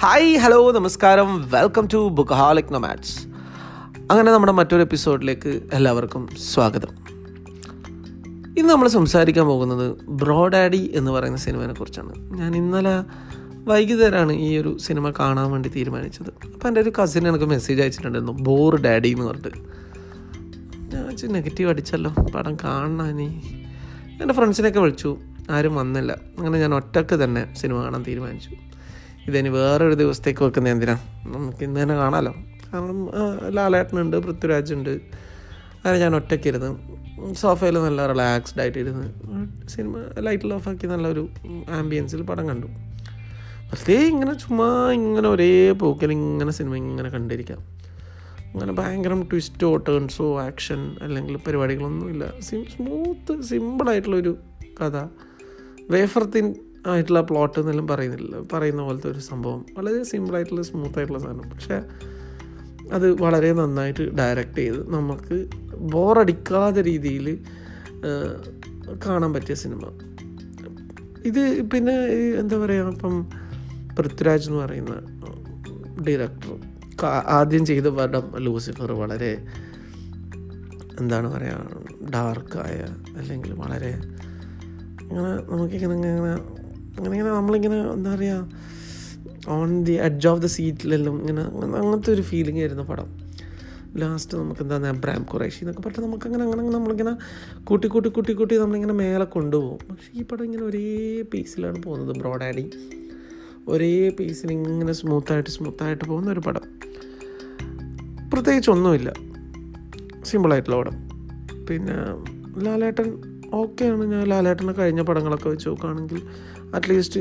Hi hello നമസ്കാരം. Welcome to bookaholic nomads അങ്ങനെ നമ്മുടെ മറ്റൊരു എപ്പിസോഡിലേക്ക് എല്ലാവർക്കും സ്വാഗതം. ഇന്ന് നമ്മൾ സംസാരിക്കാൻ പോകുന്നത് ബ്രോ ഡാഡി എന്ന് പറയുന്ന സിനിമയെ കുറിച്ചാണ്. ഞാൻ ഇന്നലെ വൈകുന്നേരമാണ് ഈ ഒരു സിനിമ കാണാൻ വേണ്ടി തീരുമാനിച്ചത്. അപ്പോൾ എന്റെ ഒരു കസിൻ എനിക്ക് മെസ്സേജ് അയച്ചിട്ടുണ്ടായിരുന്നു ബോർ ഡാഡി എന്ന് പറഞ്ഞിട്ട്. ഞാൻ വെച്ച് നെഗറ്റീവ് അടിച്ചല്ലോ പടം കാണാൻ എന്റെ ഫ്രണ്ട്സിനെയൊക്കെ വിളിച്ചു ആരും വന്നില്ല. അങ്ങനെ ഞാൻ ഒറ്റയ്ക്ക് തന്നെ സിനിമ കാണാൻ തീരുമാനിച്ചു. ഇതിനി വേറൊരു ദിവസത്തേക്ക് വെക്കുന്നത് എന്തിനാ? നമുക്ക് ഇന്ന് തന്നെ കാണാമല്ലോ കാരണം ലാലേട്ടനുണ്ട് പൃഥ്വിരാജ് ഉണ്ട് അങ്ങനെ ഞാൻ ഒറ്റയ്ക്കിരുന്ന് സോഫയിൽ നല്ല റിലാക്സ്ഡ് ആയിട്ട് ഇരുന്ന് സിനിമ ലൈറ്റിൽ ആക്കി നല്ലൊരു ആംബിയൻസിൽ പടം കണ്ടു. വെറുതെ ഇങ്ങനെ ചുമ്മാ ഇങ്ങനെ ഒരേ പോക്കിൽ ഇങ്ങനെ സിനിമ ഇങ്ങനെ കണ്ടിരിക്കാം. അങ്ങനെ ഭയങ്കര ട്വിസ്റ്റോ ടേൺസോ ആക്ഷൻ അല്ലെങ്കിൽ പരിപാടികളൊന്നുമില്ല. സിം സ്മൂത്ത് സിമ്പിളായിട്ടുള്ളൊരു കഥ. വേഫർ തിൻ ആയിട്ടുള്ള പ്ലോട്ട് എന്നെല്ലാം പറയുന്നില്ല. പറയുന്ന പോലത്തെ ഒരു സംഭവം. വളരെ സിമ്പിളായിട്ടുള്ള സ്മൂത്ത് ആയിട്ടുള്ള സാധനം. പക്ഷേ അത് വളരെ നന്നായിട്ട് ഡയറക്റ്റ് ചെയ്ത് നമുക്ക് ബോറടിക്കാതെ രീതിയിൽ കാണാൻ പറ്റിയ സിനിമ ഇത് പിന്നെ എന്താ പറയുക ഇപ്പം പൃഥ്വിരാജ് എന്ന് പറയുന്ന ഡയറക്ടർ ആദ്യം ചെയ്ത പടം ലൂസിഫർ വളരെ എന്താണ് പറയുക ഡാർക്കായ അല്ലെങ്കിൽ വളരെ ഇങ്ങനെ നമുക്കിങ്ങനെ ഇങ്ങനെ അങ്ങനെ ഇങ്ങനെ നമ്മളിങ്ങനെ എന്താ പറയുക on the edge of the സീറ്റിലെല്ലാം ഇങ്ങനെ അങ്ങനെ അങ്ങനത്തെ ഒരു ഫീലിംഗ് ആയിരുന്നു പടം. ലാസ്റ്റ് നമുക്ക് എന്താ അബ്രാം ഖുറൈഷി എന്നൊക്കെ പറഞ്ഞാൽ നമുക്ക് അങ്ങനെ അങ്ങനെ അങ്ങനെ നമ്മളിങ്ങനെ കൂട്ടി കൂട്ടി കൂട്ടി കൂട്ടി നമ്മളിങ്ങനെ മേലെ കൊണ്ടുപോകും. പക്ഷേ ഈ പടം ഇങ്ങനെ ഒരേ പീസിലാണ് പോകുന്നത് ബ്രോഡാഡി ഒരേ പീസിൽ ഇങ്ങനെ സ്മൂത്തായിട്ട് സ്മൂത്തായിട്ട് പോകുന്ന ഒരു പടം. പ്രത്യേകിച്ച് ഒന്നുമില്ല. സിമ്പിളായിട്ടുള്ള പടം. പിന്നെ ലാലേട്ടൻ ഓക്കെയാണ്. ഞാൻ ലാലേട്ടനെ കഴിഞ്ഞ പടങ്ങളൊക്കെ വെച്ച് നോക്കുകയാണെങ്കിൽ അറ്റ്ലീസ്റ്റ്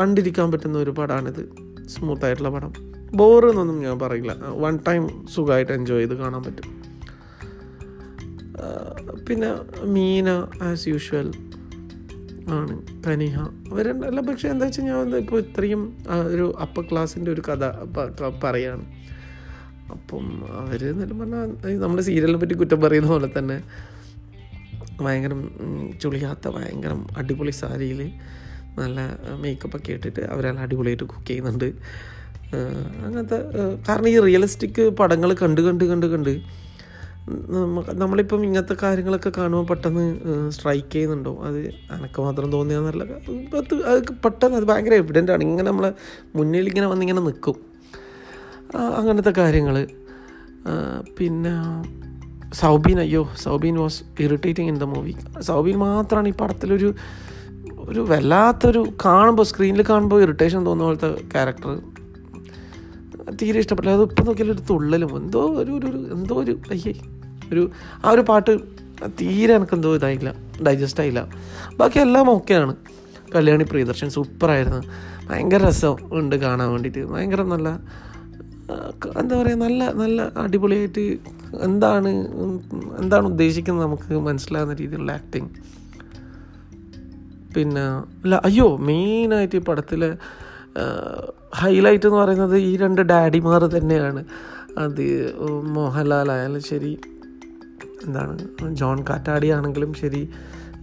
കണ്ടിരിക്കാൻ പറ്റുന്ന ഒരു പടമാണിത് സ്മൂത്തായിട്ടുള്ള പടം. ബോർ എന്നൊന്നും ഞാൻ പറയില്ല. വൺ ടൈം സുഖമായിട്ട് എൻജോയ് ചെയ്ത് കാണാൻ പറ്റും. പിന്നെ മീന ആസ് യൂഷ്വൽ ആണ്. കനിഹ അവരുണ്ടല്ല പക്ഷേ എന്താ വെച്ചാൽ ഞാൻ ഇപ്പോൾ ഇത്രയും ഒരു അപ്പർ ക്ലാസ്സിന്റെ ഒരു കഥ പറയാണ്. അപ്പം അവർ എന്നെല്ലാം പറഞ്ഞാൽ നമ്മുടെ സീരിയലിനെ പറ്റി കുറ്റം പറയുന്ന പോലെ തന്നെ ഭയങ്കര ചുളിയാത്ത ഭയങ്കര അടിപൊളി സാരിയിൽ നല്ല മേക്കപ്പ് ഒക്കെ ഇട്ടിട്ട് അവരെല്ലാം അടിപൊളിയായിട്ട് കുക്ക് ചെയ്യുന്നുണ്ട്. അങ്ങനത്തെ കാരണം ഈ റിയലിസ്റ്റിക് പടങ്ങൾ കണ്ട് കണ്ട് കണ്ട് കണ്ട് നമ്മളിപ്പം ഇങ്ങനത്തെ കാര്യങ്ങളൊക്കെ കാണുമ്പോൾ പെട്ടെന്ന് സ്ട്രൈക്ക് ചെയ്യുന്നുണ്ടോ? അത് എനക്ക് മാത്രം തോന്നിയാന്നല്ല അത് അത് പെട്ടെന്ന് അത് ഭയങ്കര എവിഡന്റ് ആണ്. ഇങ്ങനെ നമ്മളെ മുന്നിൽ ഇങ്ങനെ വന്നിങ്ങനെ നിൽക്കും അങ്ങനത്തെ കാര്യങ്ങൾ പിന്നെ സൗബീൻ അയ്യോ Soubin was irritating in the movie Soubin മാത്രമാണ് ഈ പടത്തിലൊരു ഒരു വല്ലാത്തൊരു കാണുമ്പോൾ സ്ക്രീനിൽ കാണുമ്പോൾ ഇറിറ്റേഷൻ തോന്നുന്ന പോലത്തെ ക്യാരക്ടർ തീരെ ഇഷ്ടപ്പെട്ടില്ല. അത് ഇപ്പം നോക്കിയാലും ഒരു തുള്ളലും എന്തോ ഒരു ഒരു എന്തോ ഒരു അയ്യേ ഒരു ആ ഒരു പാട്ട് തീരെ എനിക്ക് എന്തോ ഇതായില്ല ഡൈജസ്റ്റ് ആയില്ല. ബാക്കി എല്ലാം ഓക്കെയാണ്. കല്യാണി പ്രിയദർശൻ സൂപ്പറായിരുന്നു ഭയങ്കര രസം ഉണ്ട് കാണാൻ വേണ്ടിയിട്ട്. ഭയങ്കര നല്ല എന്താ പറയുക നല്ല നല്ല അടിപൊളിയായിട്ട് എന്താണ് എന്താണ് ഉദ്ദേശിക്കുന്നത് നമുക്ക് മനസ്സിലാകുന്ന രീതിയിലുള്ള ആക്ടിങ് പിന്നെ അല്ല അയ്യോ മെയിനായിട്ട് ഈ പടത്തിലെ ഹൈലൈറ്റ് എന്ന് പറയുന്നത് ഈ രണ്ട് ഡാഡിമാർ തന്നെയാണ്. അത് മോഹൻലാൽ ആയാലും ശരി എന്താണ് ജോൺ കാറ്റാടി ആണെങ്കിലും ശരി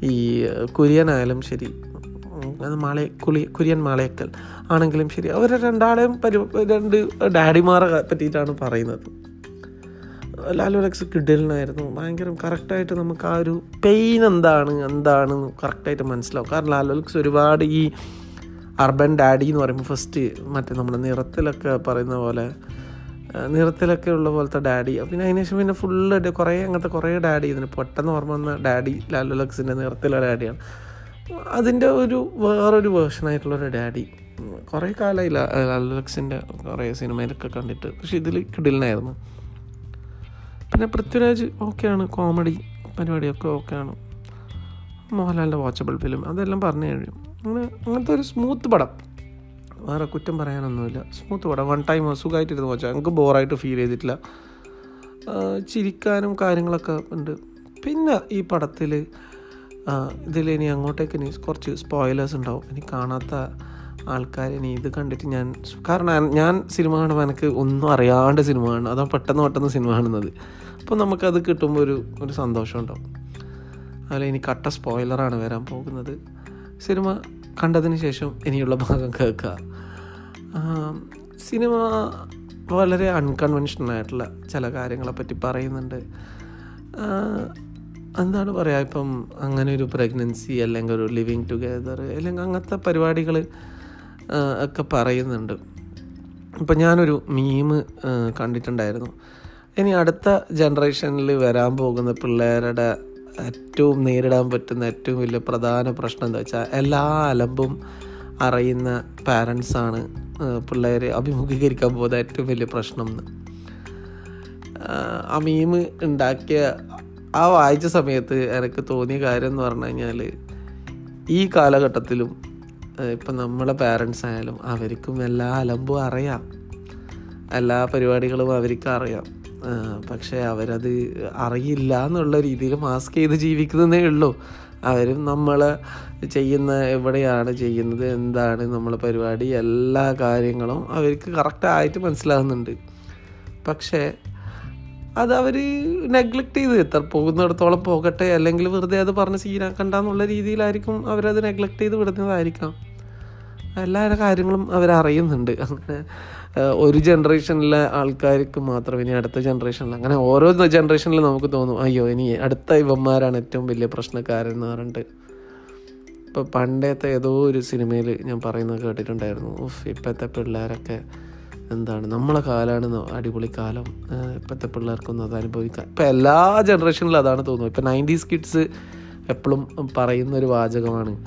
ഈ കുര്യൻ ആയാലും ശരി അത് മാളെ കുളി കുര്യൻ മാളയക്കൽ. ആണെങ്കിലും ശരി അവർ രണ്ടാളെയും പരി രണ്ട് ഡാഡിമാരെ പറ്റിയിട്ടാണ് പറയുന്നത്. ലാലു അലക്സ് കിഡിലിനായിരുന്നു ഭയങ്കര കറക്റ്റായിട്ട് നമുക്ക് ആ ഒരു പെയിൻ എന്താണ് എന്താണ് കറക്റ്റായിട്ട് മനസ്സിലാവും. കാരണം ലാലു അലക്സ് ഒരുപാട് ഈ അർബൻ ഡാഡി എന്ന് പറയുമ്പോൾ ഫസ്റ്റ് മറ്റേ നമ്മുടെ നിറത്തിലൊക്കെ പറയുന്ന പോലെ നിറത്തിലൊക്കെ ഉള്ള പോലത്തെ ഡാഡി പിന്നെ അതിനുശേഷം പിന്നെ ഫുള്ള് കുറേ അങ്ങനത്തെ കുറേ ഡാഡി ഇതിന് പെട്ടെന്ന് ഓർമ്മ വന്ന ഡാഡി ലാലു ലക്സിന്റെ നിറത്തിലുള്ള ഡാഡിയാണ് അതിന്റെ ഒരു വേറൊരു വേർഷനായിട്ടുള്ളൊരു ഡാഡി. കുറേ കാലമായി അലക്സിന്റെ കുറേ സിനിമയിലൊക്കെ കണ്ടിട്ട്. പക്ഷെ ഇതിൽ കിടിലനായിരുന്നു. പിന്നെ പൃഥ്വിരാജ് ഓക്കെയാണ് കോമഡി പരിപാടിയൊക്കെ ഓക്കെയാണ്. മോഹൻലാലിന്റെ വാച്ചബിൾ ഫിലിം അതെല്ലാം പറഞ്ഞു കഴിഞ്ഞു. അങ്ങനെ അങ്ങനത്തെ ഒരു സ്മൂത്ത് പടം. വേറെ കുറ്റം പറയാനൊന്നുമില്ല. സ്മൂത്ത് പടം വൺ ടൈം സുഖമായിട്ടിരുന്ന് വാച്ചാൽ എനിക്ക് ബോറായിട്ട് ഫീൽ ചെയ്തിട്ടില്ല. ചിരിക്കാനും കാര്യങ്ങളൊക്കെ ഉണ്ട്. പിന്നെ ഈ പടത്തിൽ ഇതിൽ ഇനി അങ്ങോട്ടേക്ക് ഇനി കുറച്ച് സ്പോയിലേഴ്സ് ഉണ്ടാവും. ഇനി കാണാത്ത ആൾക്കാർ ഇനി ഇത് കണ്ടിട്ട് ഞാൻ കാരണം ഞാൻ സിനിമ കാണുമ്പോൾ എനിക്ക് ഒന്നും അറിയാണ്ട് സിനിമ കാണും അതാ പെട്ടെന്ന് പെട്ടെന്ന് സിനിമ കാണുന്നത്. അപ്പോൾ നമുക്കത് കിട്ടുമ്പോൾ ഒരു ഒരു സന്തോഷം ഉണ്ടാവും. അതുപോലെ ഇനി കട്ട സ്പോയിലറാണ് വരാൻ പോകുന്നത്. സിനിമ കണ്ടതിന് ശേഷം ഇനിയുള്ള ഭാഗം കേൾക്കുക സിനിമ വളരെ അൺകൺവെൻഷണൽ ആയിട്ടുള്ള ചില കാര്യങ്ങളെപ്പറ്റി പറയുന്നുണ്ട്. എന്താണ് പറയുക ഇപ്പം അങ്ങനെ ഒരു പ്രഗ്നൻസി അല്ലെങ്കിൽ ഒരു ലിവിങ് ടുഗെദർ അല്ലെങ്കിൽ അങ്ങനത്തെ പരിപാടികൾ ഒക്കെ പറയുന്നുണ്ട്. ഇപ്പം ഞാനൊരു മീമ് കണ്ടിട്ടുണ്ടായിരുന്നു. ഇനി അടുത്ത ജനറേഷനിൽ വരാൻ പോകുന്ന പിള്ളേരുടെ ഏറ്റവും നേരിടാൻ പറ്റുന്ന ഏറ്റവും വലിയ പ്രധാന പ്രശ്നം എന്താ വെച്ചാൽ എല്ലാ അലമ്പും അറിയുന്ന പാരൻസാണ് പിള്ളേരെ അഭിമുഖീകരിക്കാൻ പോകുന്ന ഏറ്റവും വലിയ പ്രശ്നം എന്ന്. ആ മീമ് ഉണ്ടാക്കിയ ആ വായിച്ച സമയത്ത് എനിക്ക് തോന്നിയ കാര്യം എന്ന് പറഞ്ഞു കഴിഞ്ഞാൽ ഈ കാലഘട്ടത്തിലും ഇപ്പം നമ്മളെ പാരൻസ് ആയാലും അവർക്കും എല്ലാ അലമ്പും അറിയാം. എല്ലാ പരിപാടികളും അവർക്ക് അറിയാം. പക്ഷേ അവരത് അറിയില്ല എന്നുള്ള രീതിയിൽ മാസ്ക് ചെയ്ത് ജീവിക്കുന്നതേ ഉള്ളൂ. അവരും നമ്മൾ ചെയ്യുന്ന എവിടെയാണ് ചെയ്യുന്നത് എന്താണ് നമ്മളെ പരിപാടി എല്ലാ കാര്യങ്ങളും അവർക്ക് കറക്റ്റായിട്ട് മനസ്സിലാകുന്നുണ്ട് പക്ഷേ അത് അവർ നെഗ്ലക്റ്റ് ചെയ്ത്. എത്ര പോകുന്നിടത്തോളം പോകട്ടെ അല്ലെങ്കിൽ വെറുതെ അത് പറഞ്ഞ് സീനാക്കണ്ട എന്നുള്ള രീതിയിലായിരിക്കും അവരത് നെഗ്ലക്റ്റ് ചെയ്ത് വിടുന്നതായിരിക്കാം. എല്ലാ കാര്യങ്ങളും അവരറിയുന്നുണ്ട് അങ്ങനെ ഒരു ജനറേഷനിലെ ആൾക്കാർക്ക് മാത്രം ഇനി അടുത്ത ജനറേഷനിൽ അങ്ങനെ ഓരോ ജനറേഷനിൽ നമുക്ക് തോന്നും അയ്യോ ഇനി അടുത്ത ഇവന്മാരാണ് ഏറ്റവും വലിയ പ്രശ്നക്കാരെന്ന് പറഞ്ഞിട്ട്. ഇപ്പോൾ പണ്ടത്തെ ഏതോ ഒരു സിനിമയിൽ ഞാൻ പറയുന്നത് കേട്ടിട്ടുണ്ടായിരുന്നു. ഉഫ് ഇപ്പോഴത്തെ പിള്ളേരൊക്കെ എന്താണ് നമ്മളെ കാലമാണ് അടിപൊളി കാലം ഇപ്പോഴത്തെ പിള്ളേർക്കൊന്നും അത് അനുഭവിക്കാൻ. ഇപ്പം എല്ലാ ജനറേഷനിലും അതാണ് തോന്നുന്നത്. ഇപ്പം നയന്റീസ് കിഡ്സ് എപ്പോഴും പറയുന്ന ഒരു വാചകമാണ്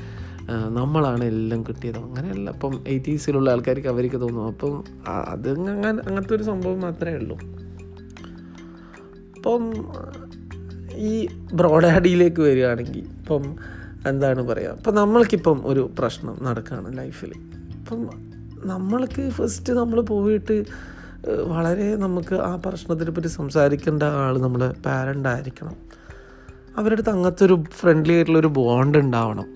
നമ്മളാണ് എല്ലാം കിട്ടിയത്. അങ്ങനെയല്ല ഇപ്പം എയ്റ്റീസിലുള്ള ആൾക്കാർക്ക് അവർക്ക് തോന്നും. അപ്പം അത് അങ്ങനെ അങ്ങനത്തെ ഒരു സംഭവം മാത്രമേ ഉള്ളൂ. ഇപ്പം ഈ ബ്രോഡാഡിയിലേക്ക് വരികയാണെങ്കിൽ ഇപ്പം എന്താണ് പറയുക ഇപ്പം നമ്മൾക്കിപ്പം ഒരു പ്രശ്നം നടക്കുകയാണ് ലൈഫിൽ ഇപ്പം നമ്മൾക്ക് ഫസ്റ്റ് നമ്മൾ പോയിട്ട് വളരെ നമുക്ക് ആ പ്രശ്നത്തിനെ പറ്റി സംസാരിക്കേണ്ട ആൾ നമ്മുടെ പാരന്റ് ആയിരിക്കണം. അവരുടെ അടുത്ത് അങ്ങനത്തെ ഒരു ഫ്രണ്ട്ലി ആയിട്ടുള്ളൊരു ബോണ്ട് ഉണ്ടാവണം.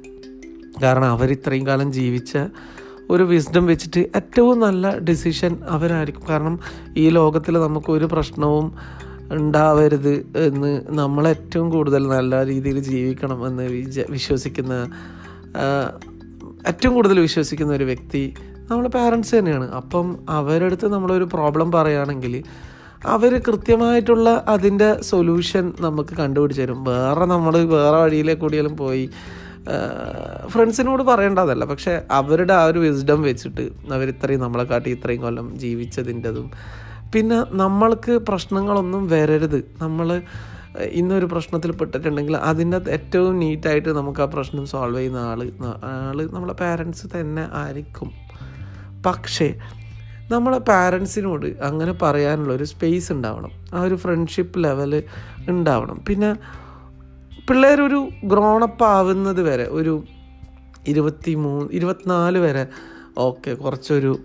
കാരണം അവർ ഇത്രയും കാലം ജീവിച്ച ഒരു വിസ്ഡം വെച്ചിട്ട് ഏറ്റവും നല്ല ഡിസിഷൻ അവരായിരിക്കും. കാരണം ഈ ലോകത്തിൽ നമുക്ക് ഒരു പ്രശ്നവും ഉണ്ടാവരുത് എന്ന് നമ്മളേറ്റവും കൂടുതൽ നല്ല രീതിയിൽ ജീവിക്കണം എന്ന് വിശ്വസിക്കുന്ന ഏറ്റവും കൂടുതൽ വിശ്വസിക്കുന്ന ഒരു വ്യക്തി നമ്മളെ പാരൻസ് തന്നെയാണ്. അപ്പം അവരുടെ അടുത്ത് നമ്മളൊരു പ്രോബ്ലം പറയുകയാണെങ്കിൽ അവർ കൃത്യമായിട്ടുള്ള അതിന്റെ സൊല്യൂഷൻ നമുക്ക് കണ്ടുപിടിച്ച് തരും. വേറെ നമ്മൾ വേറെ വഴിയിലേക്ക് കൂടിയാലും പോയി ഫ്രണ്ട്സിനോട് പറയേണ്ടതല്ല. പക്ഷേ അവരുടെ ആ ഒരു വിസ്ഡം വെച്ചിട്ട് അവർ ഇത്രയും നമ്മളെ കാട്ടി ഇത്രയും കൊല്ലം ജീവിച്ചതിന്റെതും. പിന്നെ നമ്മൾക്ക് പ്രശ്നങ്ങളൊന്നും വരരുത്. നമ്മൾ ഇന്നൊരു പ്രശ്നത്തിൽ പെട്ടിട്ടുണ്ടെങ്കിൽ അതിന്റെ ഏറ്റവും നീറ്റായിട്ട് നമുക്ക് ആ പ്രശ്നം സോൾവ് ചെയ്യുന്ന ആൾ ആൾ നമ്മളെ പാരൻസ് തന്നെ ആയിരിക്കും. പക്ഷേ നമ്മളെ പാരൻസിനോട് അങ്ങനെ പറയാനുള്ള ഒരു സ്പേസ് ഉണ്ടാവണം. ആ ഒരു ഫ്രണ്ട്ഷിപ്പ് ലെവൽ ഉണ്ടാവണം. പിന്നെ പിള്ളേരൊരു ഗ്രോണപ്പ് ആവുന്നത് വരെ ഒരു ഇരുപത്തി മൂന്ന് ഇരുപത്തിനാല് വരെ ഓക്കെ കുറച്ചൊരു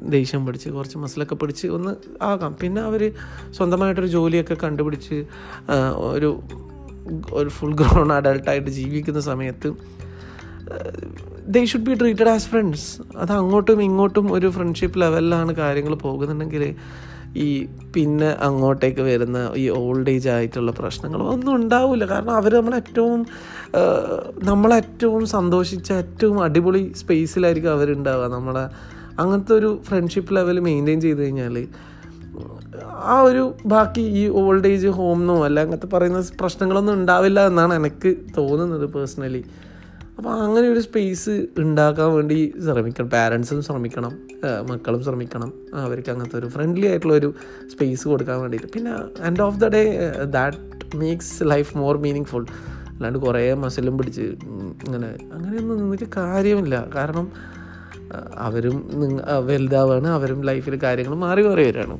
ദേഷ്യം പിടിച്ച് കുറച്ച് മസിലൊക്കെ പിടിച്ച് ഒന്ന് ആകാം. പിന്നെ അവർ സ്വന്തമായിട്ടൊരു ജോലിയൊക്കെ കണ്ടുപിടിച്ച് ഒരു ഒരു ഫുൾ ഗ്രോൺ അഡൾട്ടായിട്ട് ജീവിക്കുന്ന സമയത്ത് they should be treated as friends അത് അങ്ങോട്ടും ഇങ്ങോട്ടും ഒരു ഫ്രണ്ട്ഷിപ്പ് ലെവലിലാണ് കാര്യങ്ങൾ പോകുന്നുണ്ടെങ്കിൽ ഈ പിന്നെ അങ്ങോട്ടേക്ക് വരുന്ന ഈ ഓൾഡ് ഏജ് ആയിട്ടുള്ള പ്രശ്നങ്ങൾ ഒന്നും ഉണ്ടാവില്ല കാരണം അവർ നമ്മളേറ്റവും നമ്മളേറ്റവും സന്തോഷിച്ച ഏറ്റവും അടിപൊളി സ്പേസിലായിരിക്കും അവരുണ്ടാവുക. നമ്മളെ അങ്ങനത്തെ ഒരു ഫ്രണ്ട്ഷിപ്പ് ലെവൽ മെയിന്റെയിൻ ചെയ്ത് കഴിഞ്ഞാൽ ആ ഒരു ബാക്കി ഈ ഓൾഡ് ഏജ് ഹോമെന്നോ അല്ല അങ്ങനത്തെ പറയുന്ന പ്രശ്നങ്ങളൊന്നും ഉണ്ടാവില്ല എന്നാണ് എനിക്ക് തോന്നുന്നത് പേഴ്സണലി അപ്പോൾ അങ്ങനെ ഒരു സ്പേസ് ഉണ്ടാക്കാൻ വേണ്ടി ശ്രമിക്കണം. പാരൻസും ശ്രമിക്കണം. മക്കളും ശ്രമിക്കണം. അവർക്ക് അങ്ങനത്തെ ഒരു ഫ്രണ്ട്ലി ആയിട്ടുള്ള ഒരു സ്പേസ് കൊടുക്കാൻ വേണ്ടിയിട്ട്. പിന്നെ end of the day that makes life more meaningful അല്ലാണ്ട് കുറേ മസിലും പിടിച്ച് ഇങ്ങനെ അങ്ങനെയൊന്നും നിന്നിട്ട് കാര്യമില്ല. കാരണം അവരും വലുതാവാണ്. അവരും ലൈഫിൽ കാര്യങ്ങൾ മാറി മാറി വരികയാണ്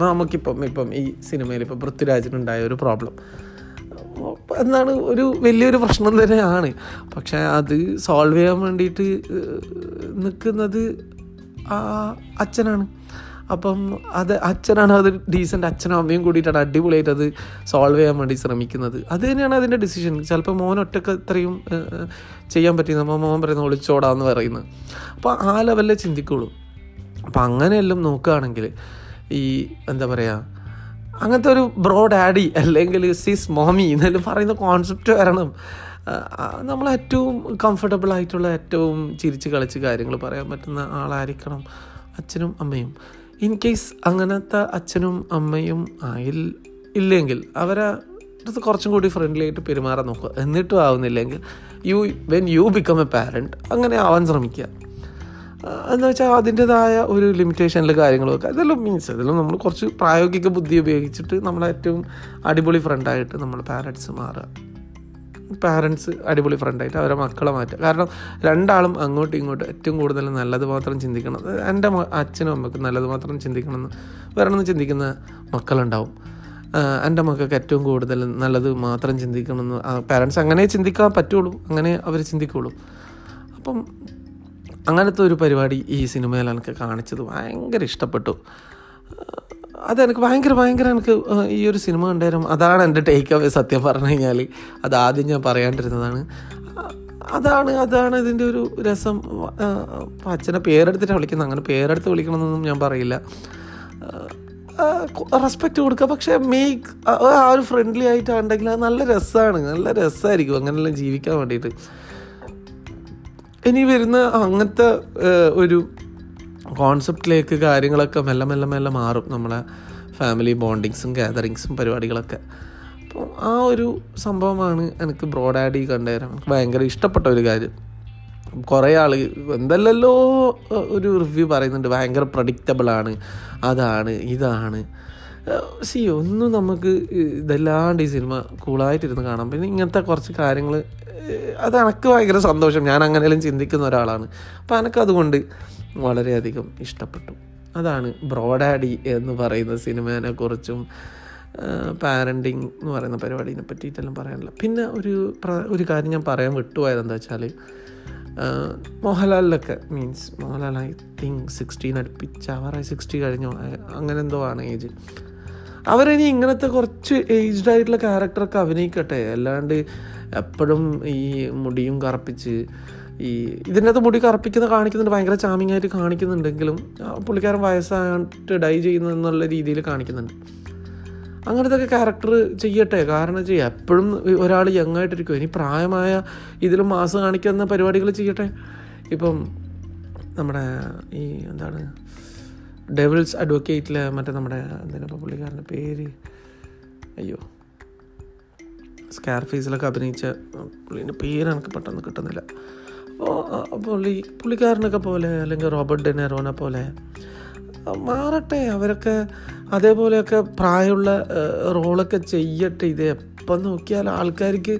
നമുക്കിപ്പം ഇപ്പം ഈ സിനിമയിൽ ഇപ്പം പൃഥ്വിരാജിനുണ്ടായ ഒരു പ്രോബ്ലം എന്നാണ് ഒരു വലിയൊരു പ്രശ്നം തന്നെയാണ്. പക്ഷേ അത് സോൾവ് ചെയ്യാൻ വേണ്ടിയിട്ട് നിൽക്കുന്നത് ആ അച്ഛനാണ്. അപ്പം അത് അച്ഛനാണ് അത് ഡീസന്റ് അച്ഛനും അമ്മയും കൂടിയിട്ടാണ് അടിപൊളിയായിട്ട് അത് സോൾവ് ചെയ്യാൻ വേണ്ടി ശ്രമിക്കുന്നത്. അത് തന്നെയാണ് അതിന്റെ ഡിസിഷൻ ചിലപ്പോൾ മോൻ ഒറ്റയ്ക്ക് ഇത്രയും ചെയ്യാൻ പറ്റിയത് അപ്പോൾ മോൻ പറയുന്നത് ഒളിച്ചോടാന്ന് പറയുന്നത്. അപ്പോൾ ആ ലെവലിൽ ചിന്തിക്കുള്ളൂ. അപ്പം അങ്ങനെയെല്ലാം നോക്കുകയാണെങ്കിൽ ഈ എന്താ പറയുക അങ്ങനത്തെ ഒരു ബ്രോ ഡാഡി അല്ലെങ്കിൽ സിസ് മോമി എന്നെല്ലാം പറയുന്ന കോൺസെപ്റ്റ് വരണം. നമ്മൾ ഏറ്റവും കംഫർട്ടബിൾ ആയിട്ടുള്ള ഏറ്റവും ചിരിച്ച് കളിച്ച് കാര്യങ്ങൾ പറയാൻ പറ്റുന്ന ആളായിരിക്കണം അച്ഛനും അമ്മയും. ഇൻ കേസ് അങ്ങനത്തെ അച്ഛനും അമ്മയും ആയിൽ ഇല്ലെങ്കിൽ അവരെ അടുത്ത് കുറച്ചും കൂടി ഫ്രണ്ട്ലി ആയിട്ട് പെരുമാറാൻ നോക്കുക. എന്നിട്ടും ആവുന്നില്ലെങ്കിൽ you when you become a parent അങ്ങനെ ആവാൻ ശ്രമിക്കുക. എന്ന് വെച്ചാൽ അതിന്റെതായ ഒരു ലിമിറ്റേഷനിൽ കാര്യങ്ങളൊക്കെ. ഇതെല്ലാം മീൻസ് ഇതെല്ലാം നമ്മൾ കുറച്ച് പ്രായോഗിക ബുദ്ധി ഉപയോഗിച്ചിട്ട് നമ്മളെ ഏറ്റവും അടിപൊളി ഫ്രണ്ടായിട്ട് നമ്മൾ പാരൻസ് മാറുക. പാരൻസ് അടിപൊളി ഫ്രണ്ടായിട്ട് അവരെ മക്കളെ മാറ്റുക. കാരണം രണ്ടാളും അങ്ങോട്ടും ഇങ്ങോട്ടും ഏറ്റവും കൂടുതൽ നല്ലത് മാത്രം ചിന്തിക്കണം. എന്റെ അച്ഛനും അമ്മക്കും നല്ലത് മാത്രം ചിന്തിക്കണമെന്ന് വരണമെന്ന് ചിന്തിക്കുന്ന മക്കളുണ്ടാവും. എന്റെ മക്കൾക്ക് ഏറ്റവും കൂടുതൽ നല്ലത് മാത്രം ചിന്തിക്കണമെന്ന് പാരൻസ് അങ്ങനെ ചിന്തിക്കാൻ പറ്റുള്ളൂ. അങ്ങനെ അവർ ചിന്തിക്കുള്ളൂ. അപ്പം അങ്ങനത്തെ ഒരു പരിപാടി ഈ സിനിമയിൽ എനിക്ക് കാണിച്ചത് ഭയങ്കര ഇഷ്ടപ്പെട്ടു. അത് എനിക്ക് ഭയങ്കര ഭയങ്കര എനിക്ക് ഈ ഒരു സിനിമ കണ്ടേരം അതാണ് എന്റെ ടേക്ക് അവേ സത്യം പറഞ്ഞു കഴിഞ്ഞാൽ അത് ആദ്യം ഞാൻ പറയാണ്ടിരുന്നതാണ്. അതാണ് അതാണ് ഇതിന്റെ ഒരു രസം. അച്ഛനെ പേരെടുത്തിട്ട് വിളിക്കുന്നത്. അങ്ങനെ പേരെടുത്ത് വിളിക്കണമെന്നൊന്നും ഞാൻ പറയില്ല. റെസ്പെക്റ്റ് കൊടുക്കുക. പക്ഷേ മേക്ക് ആ ഒരു ഫ്രണ്ട്ലി ആയിട്ടാണെങ്കിൽ അത് നല്ല രസമാണ് നല്ല രസമായിരിക്കും അങ്ങനെയെല്ലാം ജീവിക്കാൻ വേണ്ടിയിട്ട്. ഇനി വരുന്ന അങ്ങനത്തെ ഒരു കോൺസെപ്റ്റിലേക്ക് കാര്യങ്ങളൊക്കെ മെല്ലെ മെല്ലെ മെല്ലെ മാറും നമ്മളെ ഫാമിലി ബോണ്ടിങ്സും ഗാദറിങ്സും പരിപാടികളൊക്കെ. അപ്പോൾ ആ ഒരു സംഭവമാണ് എനിക്ക് ബ്രോഡാഡി കണ്ടുതരാൻ എനിക്ക് ഭയങ്കര ഇഷ്ടപ്പെട്ട ഒരു കാര്യം. കുറേ ആൾ എന്തല്ലോ ഒരു റിവ്യൂ പറയുന്നുണ്ട്. ഭയങ്കര പ്രഡിക്റ്റബിളാണ് അതാണ് ഇതാണ്. സി ഒന്നും നമുക്ക് ഇതല്ലാണ്ട് ഈ സിനിമ കൂളായിട്ടിരുന്ന് കാണാം. പിന്നെ ഇങ്ങനത്തെ കുറച്ച് കാര്യങ്ങൾ അത് എനിക്ക് ഭയങ്കര സന്തോഷം. ഞാൻ അങ്ങനെയെല്ലാം ചിന്തിക്കുന്ന ഒരാളാണ്. അപ്പോൾ എനിക്കതുകൊണ്ട് വളരെയധികം ഇഷ്ടപ്പെട്ടു. അതാണ് ബ്രോഡാഡി എന്ന് പറയുന്ന സിനിമേനെ കുറിച്ചും പാരന്റിങ് എന്ന് പറയുന്ന പരിപാടിനെ പറ്റിയിട്ടെല്ലാം പറയാനില്ല പിന്നെ ഒരു ഒരു കാര്യം ഞാൻ പറയാൻ വിട്ടുപോയത് എന്താ വെച്ചാൽ മോഹൻലാലിലൊക്കെ means Mohanlal I think sixteen അടുപ്പിച്ചാവാറായി sixty കഴിഞ്ഞോ അങ്ങനെ എന്തോ ആണ് ഏജ്. അവരിനി ഇങ്ങനത്തെ കുറച്ച് ഏജ്ഡ് ആയിട്ടുള്ള ക്യാരക്ടറൊക്കെ അഭിനയിക്കട്ടെ. അല്ലാണ്ട് എപ്പോഴും ഈ മുടിയും കറപ്പിച്ച് ഈ ഇതിനകത്ത് മുടി കറുപ്പിക്കുന്ന കാണിക്കുന്നുണ്ട്. ഭയങ്കര ചാമിങ് ആയിട്ട് കാണിക്കുന്നുണ്ടെങ്കിലും പുള്ളിക്കാരൻ വയസ്സായിട്ട് ഡൈ ചെയ്യുന്നു എന്നുള്ള രീതിയിൽ കാണിക്കുന്നുണ്ട്. അങ്ങനത്തെ ഒക്കെ ക്യാരക്ടർ ചെയ്യട്ടെ. കാരണം ചെയ്യുക എപ്പോഴും ഒരാൾ യങ് ആയിട്ടിരിക്കും ഇനി പ്രായമായ ഇതിലും മാസം കാണിക്കുന്ന പരിപാടികൾ ചെയ്യട്ടെ. ഇപ്പം നമ്മുടെ ഈ എന്താണ് ഡെവിൾസ് അഡ്വക്കേറ്റിലെ മറ്റേ നമ്മുടെ എന്തിനാ പുള്ളിക്കാരന്റെ പേര്? അയ്യോ. സ്കാർ ഫീസിലൊക്കെ അഭിനയിച്ച പുള്ളീന്റെ പേര് എനിക്ക് പെട്ടെന്ന് കിട്ടുന്നില്ല. അപ്പോൾ പുള്ളി പുള്ളിക്കാരനൊക്കെ പോലെ അല്ലെങ്കിൽ റോബർട്ട് ഡെനെറോനെ പോലെ മാറട്ടെ. അവരൊക്കെ അതേപോലെയൊക്കെ പ്രായമുള്ള റോളൊക്കെ ചെയ്യട്ടെ. ഇത് എപ്പം നോക്കിയാൽ ആൾക്കാർക്ക്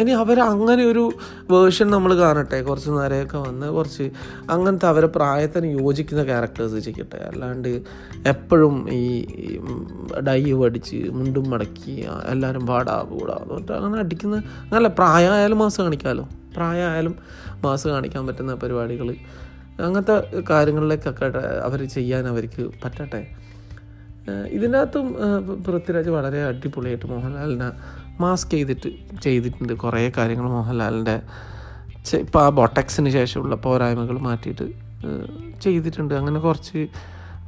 ഇനി അവർ അങ്ങനെ ഒരു വേർഷൻ നമ്മൾ കാണട്ടെ. കുറച്ച് നേരമൊക്കെ വന്ന് കുറച്ച് അങ്ങനത്തെ അവരെ പ്രായത്തിന് യോജിക്കുന്ന ക്യാരക്ടേഴ്സ് ചെയ്യട്ടെ അല്ലാണ്ട് എപ്പോഴും ഈ ഡൈ അടിച്ച് മുണ്ടും മടക്കി എല്ലാവരും പാടാ കൂടാ എന്നിട്ട് അങ്ങനെ അടിക്കുന്ന അങ്ങനല്ല പ്രായമായാലും മാസം കാണിക്കാമല്ലോ പ്രായമായാലും മാസം കാണിക്കാൻ പറ്റുന്ന പരിപാടികൾ അങ്ങനത്തെ കാര്യങ്ങളിലേക്കൊക്കെ അവർ ചെയ്യാൻ അവർക്ക് പറ്റട്ടെ. ഇതിനകത്തും പൃഥ്വിരാജ് വളരെ അടിപൊളിയായിട്ട് മോഹൻലാലിനെ മാസ്ക് ചെയ്തിട്ട് ചെയ്തിട്ടുണ്ട്. കുറേ കാര്യങ്ങൾ മോഹൻലാലിന്റെ ഇപ്പോൾ ആ ബൊട്ടക്സിന് ശേഷമുള്ള പോരായ്മകൾ മാറ്റിയിട്ട് ചെയ്തിട്ടുണ്ട്. അങ്ങനെ കുറച്ച്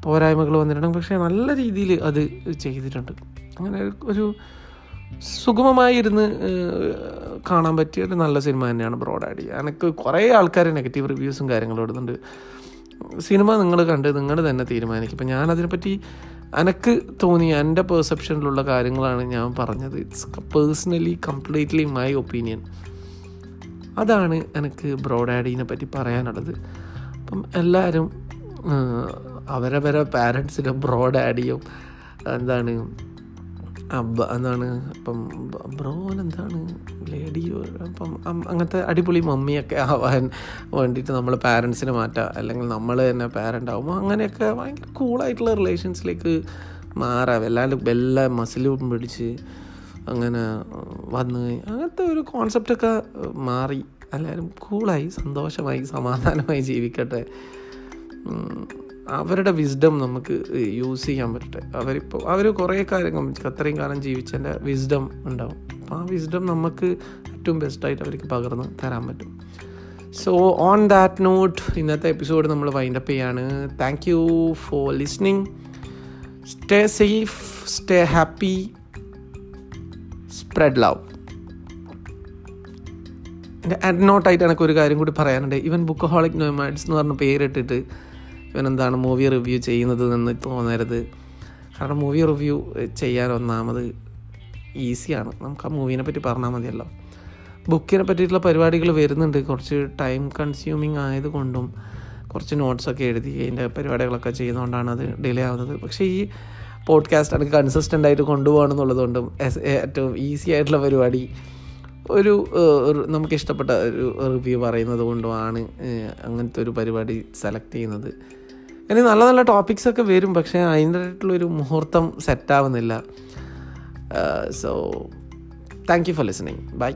പോരായ്മകൾ വന്നിട്ടുണ്ട്. പക്ഷേ നല്ല രീതിയിൽ അത് ചെയ്തിട്ടുണ്ട്. അങ്ങനെ ഒരു സുഗമമായി ഇരുന്ന് കാണാൻ പറ്റിയ ഒരു നല്ല സിനിമ തന്നെയാണ് ബ്രോഡാഡി എനിക്ക് കുറേ ആൾക്കാർ നെഗറ്റീവ് റിവ്യൂസും കാര്യങ്ങളും ഇടുന്നുണ്ട്. സിനിമ നിങ്ങൾ കണ്ട് നിങ്ങൾ തന്നെ തീരുമാനിക്കും. ഇപ്പം ഞാനതിനെപ്പറ്റി എനിക്ക് തോന്നി എന്റെ പെർസെപ്ഷനിലുള്ള കാര്യങ്ങളാണ് ഞാൻ പറഞ്ഞത്. It's personally completely my opinion അതാണ് എനിക്ക് ബ്രോഡാഡിനെ പറ്റി പറയാനുള്ളത്. അപ്പം എല്ലാവരും അവരവരെ പാരൻസിനും ബ്രോഡാഡിയും എന്താണ് എന്താണ് അപ്പം ബ്രോൻ എന്താണ് ലേഡിയോ അപ്പം അങ്ങനത്തെ അടിപൊളി മമ്മിയൊക്കെ ആവാൻ വേണ്ടിയിട്ട് നമ്മൾ പാരൻസിനെ മാറ്റുക അല്ലെങ്കിൽ നമ്മൾ തന്നെ പാരന്റ് ആകുമ്പോൾ അങ്ങനെയൊക്കെ ഭയങ്കര കൂളായിട്ടുള്ള റിലേഷൻസിലേക്ക് മാറാം. എല്ലാവരും എല്ലാ മസിലും പിടിച്ച് അങ്ങനെ വന്ന് അങ്ങനത്തെ ഒരു കോൺസെപ്റ്റൊക്കെ മാറി. എല്ലാവരും കൂളായി സന്തോഷമായി സമാധാനമായി ജീവിക്കട്ടെ. അവരുടെ വിസ്ഡം നമുക്ക് യൂസ് ചെയ്യാൻ പറ്റട്ടെ. അവരിപ്പോൾ അവർ കുറേ കാര്യങ്ങൾ അത്രയും കാലം ജീവിച്ചതിന്റെ വിസ്ഡം ഉണ്ടാവും. അപ്പോൾ ആ വിസ്ഡം നമുക്ക് ഏറ്റവും ബെസ്റ്റായിട്ട് അവർക്ക് പകർന്ന് തരാൻ പറ്റും. സോ ഓൺ ദാറ്റ് നോട്ട് ഇന്നത്തെ എപ്പിസോഡ് നമ്മൾ വൈൻഡപ്പ് ചെയ്യാണ്. Thank you for listening stay safe stay happy spread love എന്റെ അഡ് നോട്ടായിട്ട് എനിക്ക് ഒരു കാര്യം കൂടി പറയാനുണ്ട്. ഇവൻ ബുക്ക് ഹോളിക് നോമാഡ്സ് എന്ന് പറഞ്ഞ പേരിട്ടിട്ട് ഇവനെന്താണ് മൂവി റിവ്യൂ ചെയ്യുന്നത് എന്ന് തോന്നരുത്. കാരണം മൂവി റിവ്യൂ ചെയ്യാൻ ഒന്നാമത് ഈസിയാണ് നമുക്ക് ആ മൂവീനെ പറ്റി പറഞ്ഞാൽ മതിയല്ലോ. ബുക്കിനെ പറ്റിയിട്ടുള്ള പരിപാടികൾ വരുന്നുണ്ട്. കുറച്ച് ടൈം കൺസ്യൂമിങ് ആയതുകൊണ്ടും കുറച്ച് നോട്ട്സൊക്കെ എഴുതി അതിന്റെ പരിപാടികളൊക്കെ ചെയ്യുന്നതുകൊണ്ടാണ് അത് ഡിലേ ആവുന്നത്. പക്ഷേ ഈ പോഡ്കാസ്റ്റ് എനിക്ക് കൺസിസ്റ്റന്റ് ആയിട്ട് കൊണ്ടുപോകണം എന്നുള്ളതുകൊണ്ടും എസ്- ഏറ്റവും ഈസി ആയിട്ടുള്ള പരിപാടി ഒരു നമുക്കിഷ്ടപ്പെട്ട ഒരു റിവ്യൂ പറയുന്നത് കൊണ്ടുമാണ് അങ്ങനത്തെ ഒരു പരിപാടി സെലക്ട് ചെയ്യുന്നത്. ഇനി നല്ല നല്ല ടോപ്പിക്സ് ഒക്കെ വരും പക്ഷേ അതിന്റെ ഒരു മുഹൂർത്തം സെറ്റാവുന്നില്ല so thank you for listening bye